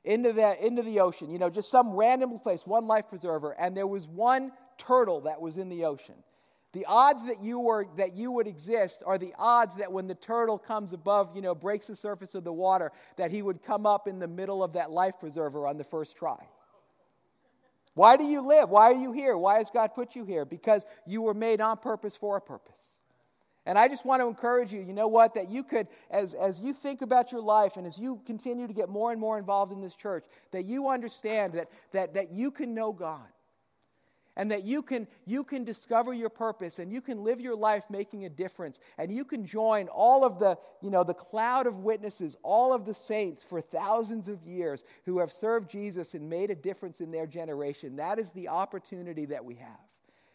[SPEAKER 3] into the, into the ocean, you know, just some random place, one life preserver, and there was one turtle that was in the ocean. The odds that you, were, that you would exist are the odds that when the turtle comes above, you know, breaks the surface of the water, that he would come up in the middle of that life preserver on the first try. Why do you live? Why are you here? Why has God put you here? Because you were made on purpose for a purpose. And I just want to encourage you, you know what, that you could, as, as you think about your life and as you continue to get more and more involved in this church, that you understand that, that, that you can know God. And that you can, you can discover your purpose and you can live your life making a difference. And you can join all of the, you know, the cloud of witnesses, all of the saints for thousands of years who have served Jesus and made a difference in their generation. That is the opportunity that we have.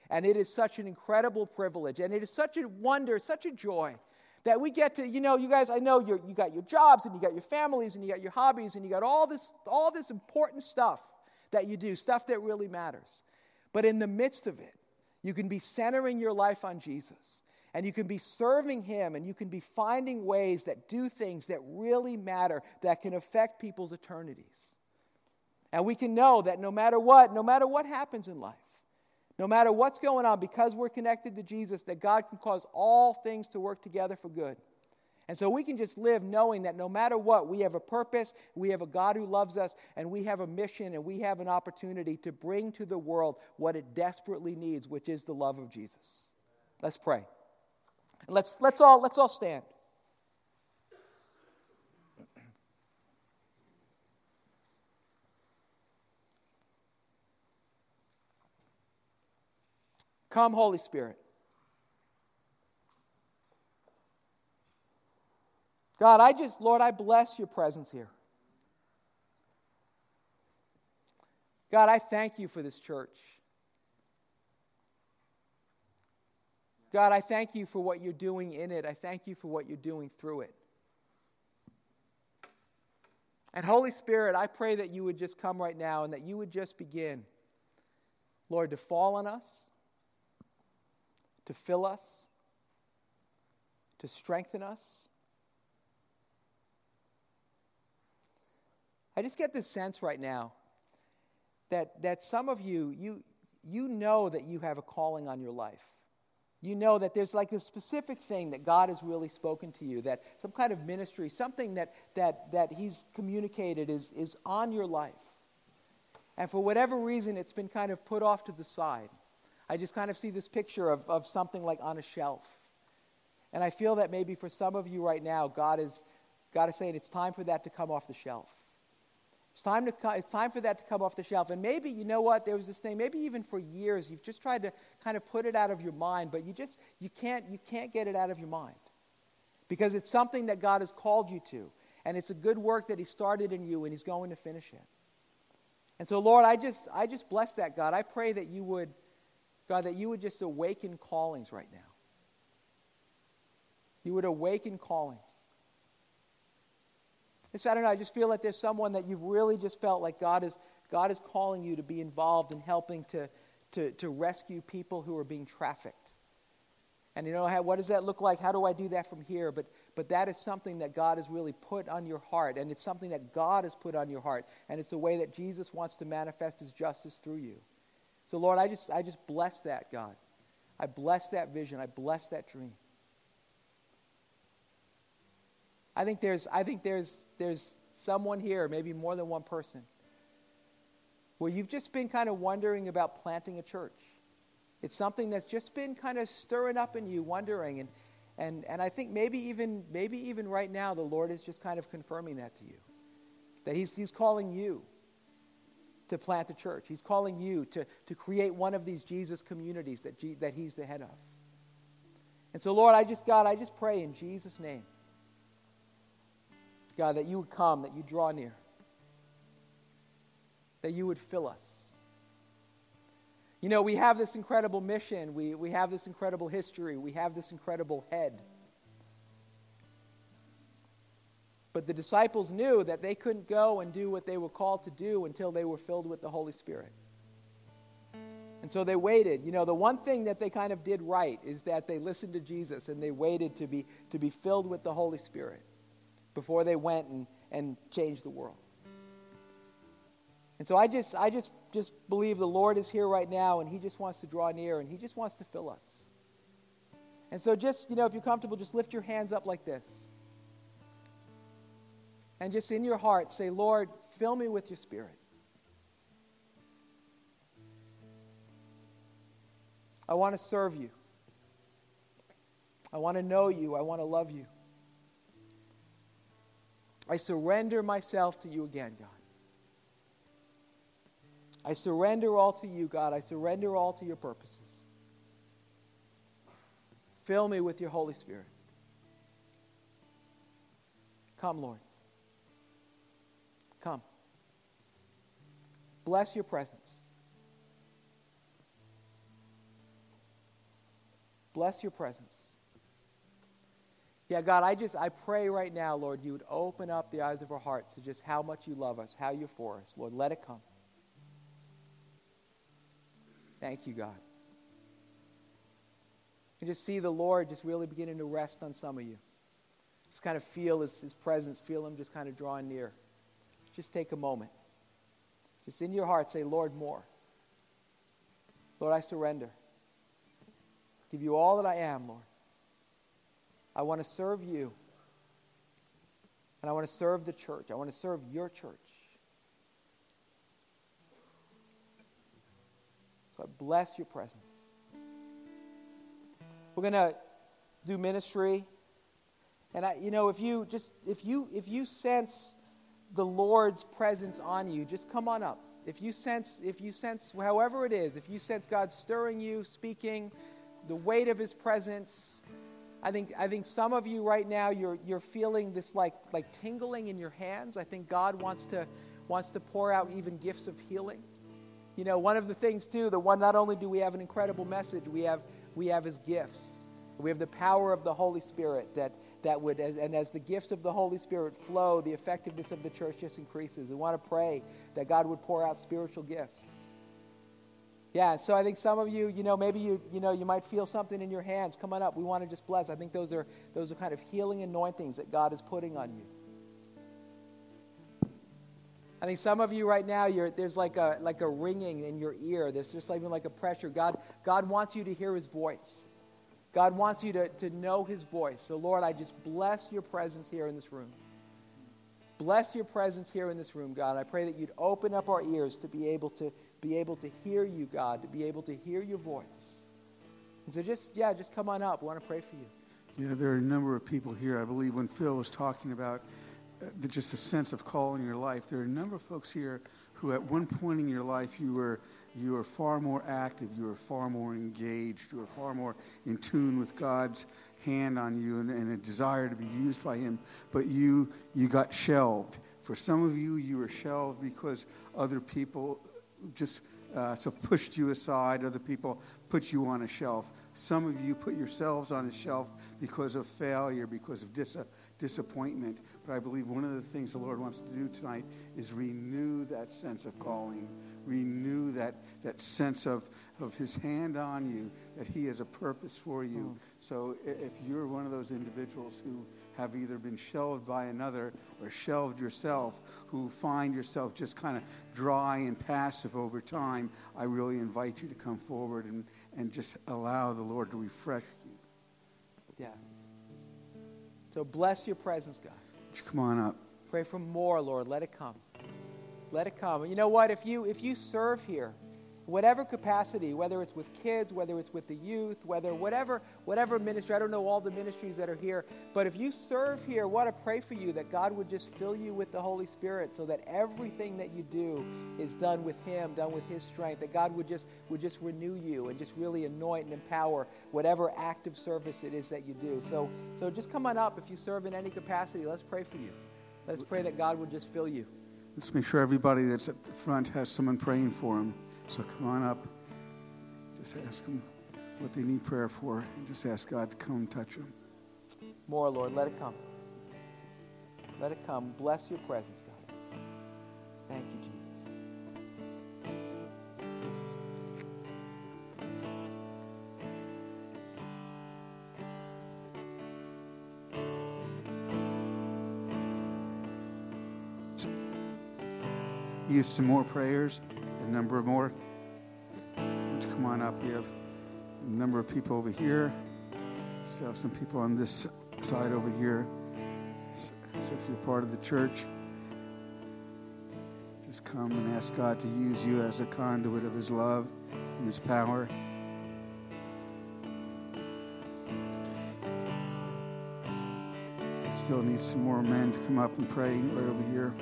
[SPEAKER 3] And it is such an incredible privilege. And it is such a wonder, such a joy that we get to, you know, you guys, I know you you got your jobs and you got your families and you got your hobbies and you got all this, all this important stuff that you do, stuff that really matters. But in the midst of it, you can be centering your life on Jesus. And you can be serving Him and you can be finding ways that do things that really matter, that can affect people's eternities. And we can know that no matter what, no matter what happens in life, no matter what's going on, because we're connected to Jesus, that God can cause all things to work together for good. And so we can just live knowing that no matter what, we have a purpose, we have a God who loves us, and we have a mission, and we have an opportunity to bring to the world what it desperately needs, which is the love of Jesus. Let's pray. And Let's, let's, all, let's all stand. Come, Holy Spirit. God, I just, Lord, I bless your presence here. God, I thank you for this church. God, I thank you for what you're doing in it. I thank you for what you're doing through it. And Holy Spirit, I pray that you would just come right now and that you would just begin, Lord, to fall on us to fill us, to strengthen us. I just get this sense right now that, that some of you, you, you know that you have a calling on your life. You know that there's like a specific thing that God has really spoken to you, that some kind of ministry, something that, that, that He's communicated is, is on your life. And for whatever reason, it's been kind of put off to the side. I just kind of see this picture of, of something like on a shelf. And I feel that maybe for some of you right now, God is, God is saying it's time for that to come off the shelf. It's time, to, it's time for that to come off the shelf. And maybe, you know what, there was this thing, maybe even for years, you've just tried to kind of put it out of your mind, but you just, you can't, you can't get it out of your mind. Because it's something that God has called you to. And it's a good work that He started in you, and He's going to finish it. And so, Lord, I just, I just bless that, God. I pray that you would God, that you would just awaken callings right now. You would awaken callings. And so I don't know, I just feel like there's someone that you've really just felt like God is, God is calling you to be involved in helping to, to, to rescue people who are being trafficked. And you know, how, what does that look like? How do I do that from here? But, but that is something that God has really put on your heart, and it's something that God has put on your heart, and it's the way that Jesus wants to manifest his justice through you. So, Lord, I just, I just bless that, God. I bless that vision. I bless that dream. I think there's, I think there's, there's someone here, maybe more than one person, where you've just been kind of wondering about planting a church. It's something that's just been kind of stirring up in you, wondering. And, and, and I think maybe even, maybe even right now, the Lord is just kind of confirming that to you. That He's, he's calling you to plant the church. He's calling you to, to create one of these Jesus communities that, G, that He's the head of. And so, Lord, I just, God, I just pray in Jesus' name, God, that you would come, that you draw near, that you would fill us. You know, we have this incredible mission, we, we have this incredible history, we have this incredible head. But the disciples knew that they couldn't go and do what they were called to do until they were filled with the Holy Spirit. And so they waited. You know, the one thing that they kind of did right is that they listened to Jesus and they waited to be, to be filled with the Holy Spirit before they went and, and changed the world. And so I just, I just, just believe the Lord is here right now and He just wants to draw near and He just wants to fill us. And so just, you know, if you're comfortable, just lift your hands up like this. And just in your heart say, Lord, fill me with your spirit. I want to serve you. I want to know you. I want to love you. I surrender myself to you again, God. I surrender all to you, God. I surrender all to your purposes. Fill me with your Holy Spirit. Come, Lord. Come. Bless your presence. Bless your presence. Yeah, God, I just I pray right now, Lord, you would open up the eyes of our hearts to just how much you love us, how you're for us. Lord, let it come. Thank you, God. You just see the Lord just really beginning to rest on some of you. Just kind of feel his, his presence, feel him just kind of drawing near. Just take a moment. Just in your heart say, Lord, more. Lord, I surrender. Give you all that I am, Lord. I want to serve you. And I want to serve the church. I want to serve your church. So I bless your presence. We're going to do ministry. And I, you know, if you just if you if you sense the Lord's presence on you, just come on up. If you sense if you sense however it is, if you sense God stirring you, speaking, the weight of his presence, I think I think some of you right now you're you're feeling this like like tingling in your hands. I think God wants to wants to pour out even gifts of healing. You know, one of the things too, the one not only do we have an incredible message, we have we have his gifts. We have the power of the Holy Spirit that that would and as the gifts of the Holy Spirit flow, the effectiveness of the church just increases. We want to pray that God would pour out spiritual gifts. Yeah, so I think some of you, you know, maybe you, you know, you might feel something in your hands. Come on up. We want to just bless. I think those are those are kind of healing anointings that God is putting on you. I think some of you right now, there's like a, like a ringing in your ear. There's just even like a pressure. God, God wants you to hear his voice. God wants you to, to know his voice. So, Lord, I just bless your presence here in this room. Bless your presence here in this room, God. I pray that you'd open up our ears to be able to be able to hear you, God, to be able to hear your voice. And so just, yeah, just come on up. We want to pray for you.
[SPEAKER 4] Yeah, there are a number of people here. I believe when Phil was talking about uh, just a sense of call in your life. There are a number of folks here who, at one point in your life, you were you are far more active, you are far more engaged, you are far more in tune with God's hand on you and, and a desire to be used by Him. But you you got shelved. For some of you, you were shelved because other people just uh, so pushed you aside. Other people put you on a shelf. Some of you put yourselves on a shelf because of failure, because of dis- disappointment. But I believe one of the things the Lord wants to do tonight is renew that sense of calling, renew that, that sense of, of His hand on you, that He has a purpose for you. Hmm. So if you're one of those individuals who have either been shelved by another or shelved yourself, who find yourself just kind of dry and passive over time, I really invite you to come forward and, and just allow the Lord to refresh you.
[SPEAKER 3] Yeah. So bless your presence, God.
[SPEAKER 4] Come on up?
[SPEAKER 3] Pray for more, Lord. Let it come. Let it come. You know what? If you if you serve here, whatever capacity, whether it's with kids, whether it's with the youth, whether whatever whatever ministry, I don't know all the ministries that are here, but if you serve here, I want to pray for you that God would just fill you with the Holy Spirit so that everything that you do is done with him, done with his strength, that God would just would just renew you and just really anoint and empower whatever active service it is that you do. So so just come on up if you serve in any capacity. Let's pray for you. Let's pray that God would just fill you.
[SPEAKER 4] Let's make sure everybody that's at the front has someone praying for them. So come on up. Just ask them what they need prayer for and just ask God to come and touch them.
[SPEAKER 3] More, Lord. Let it come. Let it come. Bless your presence, God. Thank you, Jesus.
[SPEAKER 4] Use some more prayers, a number of more. Come on up? We have a number of people over here. Still have some people on this side over here. So if you're part of the church, just come and ask God to use you as a conduit of His love and His power. Still need some more men to come up and pray right over here.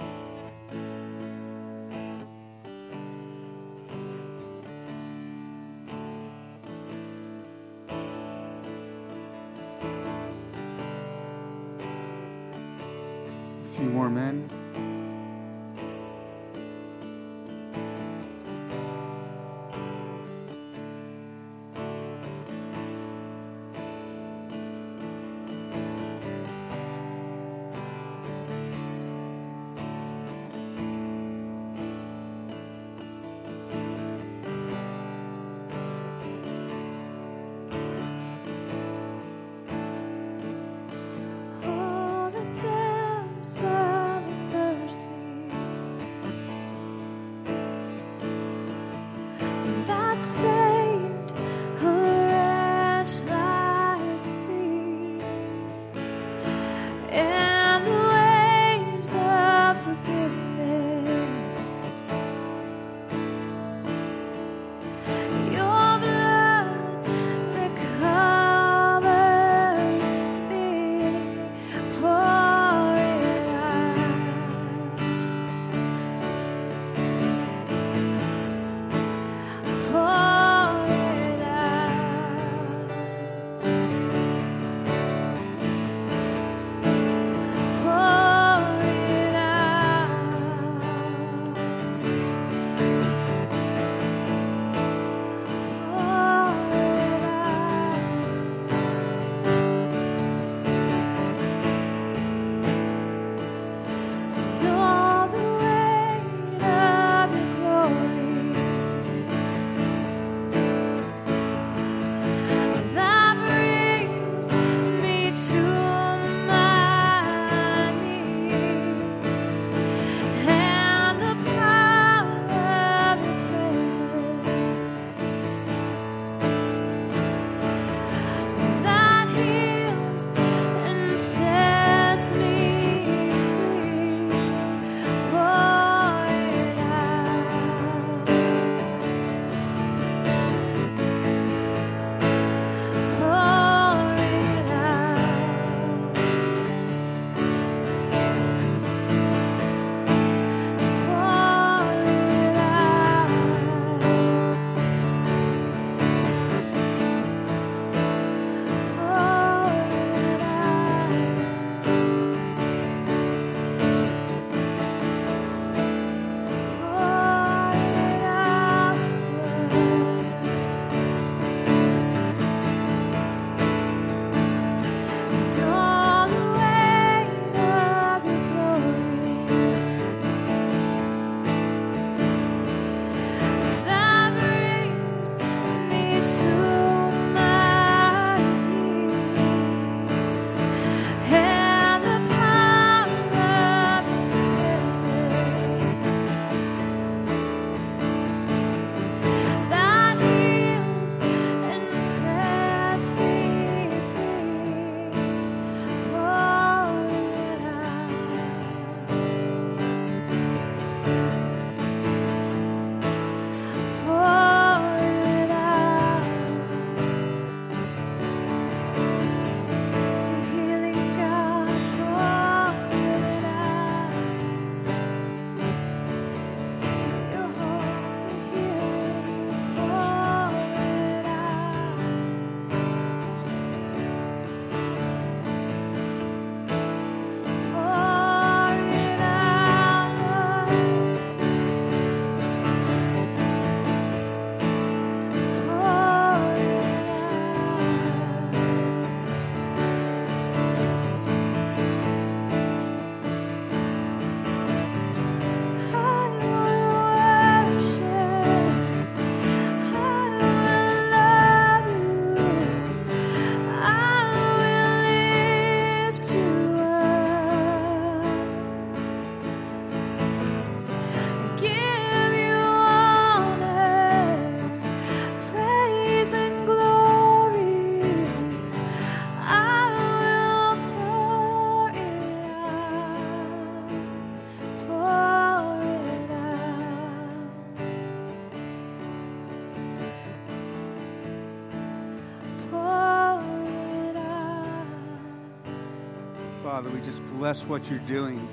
[SPEAKER 4] Bless what you're doing.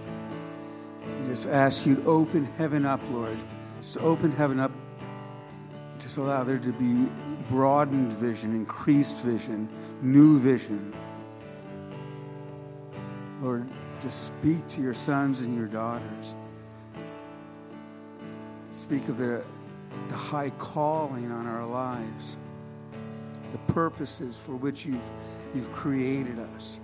[SPEAKER 4] We just ask you to open heaven up, Lord. Just open heaven up. Just allow there to be broadened vision, increased vision, new vision. Lord, just speak to your sons and your daughters. Speak of the, the high calling on our lives, the purposes for which you've, you've created us.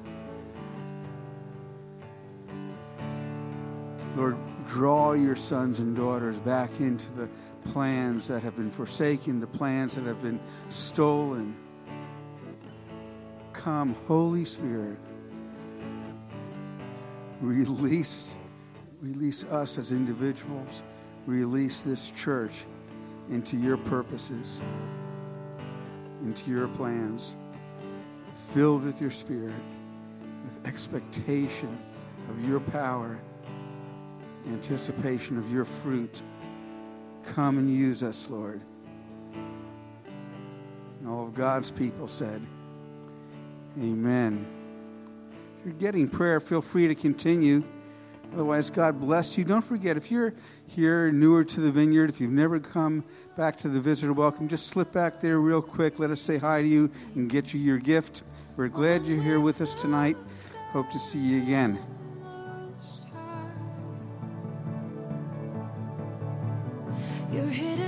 [SPEAKER 4] Lord, draw your sons and daughters back into the plans that have been forsaken, the plans that have been stolen. Come, Holy Spirit, release, release us as individuals, release this church into your purposes, into your plans, filled with your spirit, with expectation of your power anticipation of your fruit. Come and use us, Lord. And all of God's people said, Amen. If you're getting prayer, feel free to continue. Otherwise, God bless you. Don't forget, if you're here newer to the vineyard, if you've never come back to the visitor welcome, just slip back there real quick. Let us say hi to you and get you your gift. We're glad you're here with us tonight. Hope to see you again.
[SPEAKER 5] Your hidden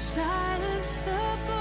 [SPEAKER 5] You silenced the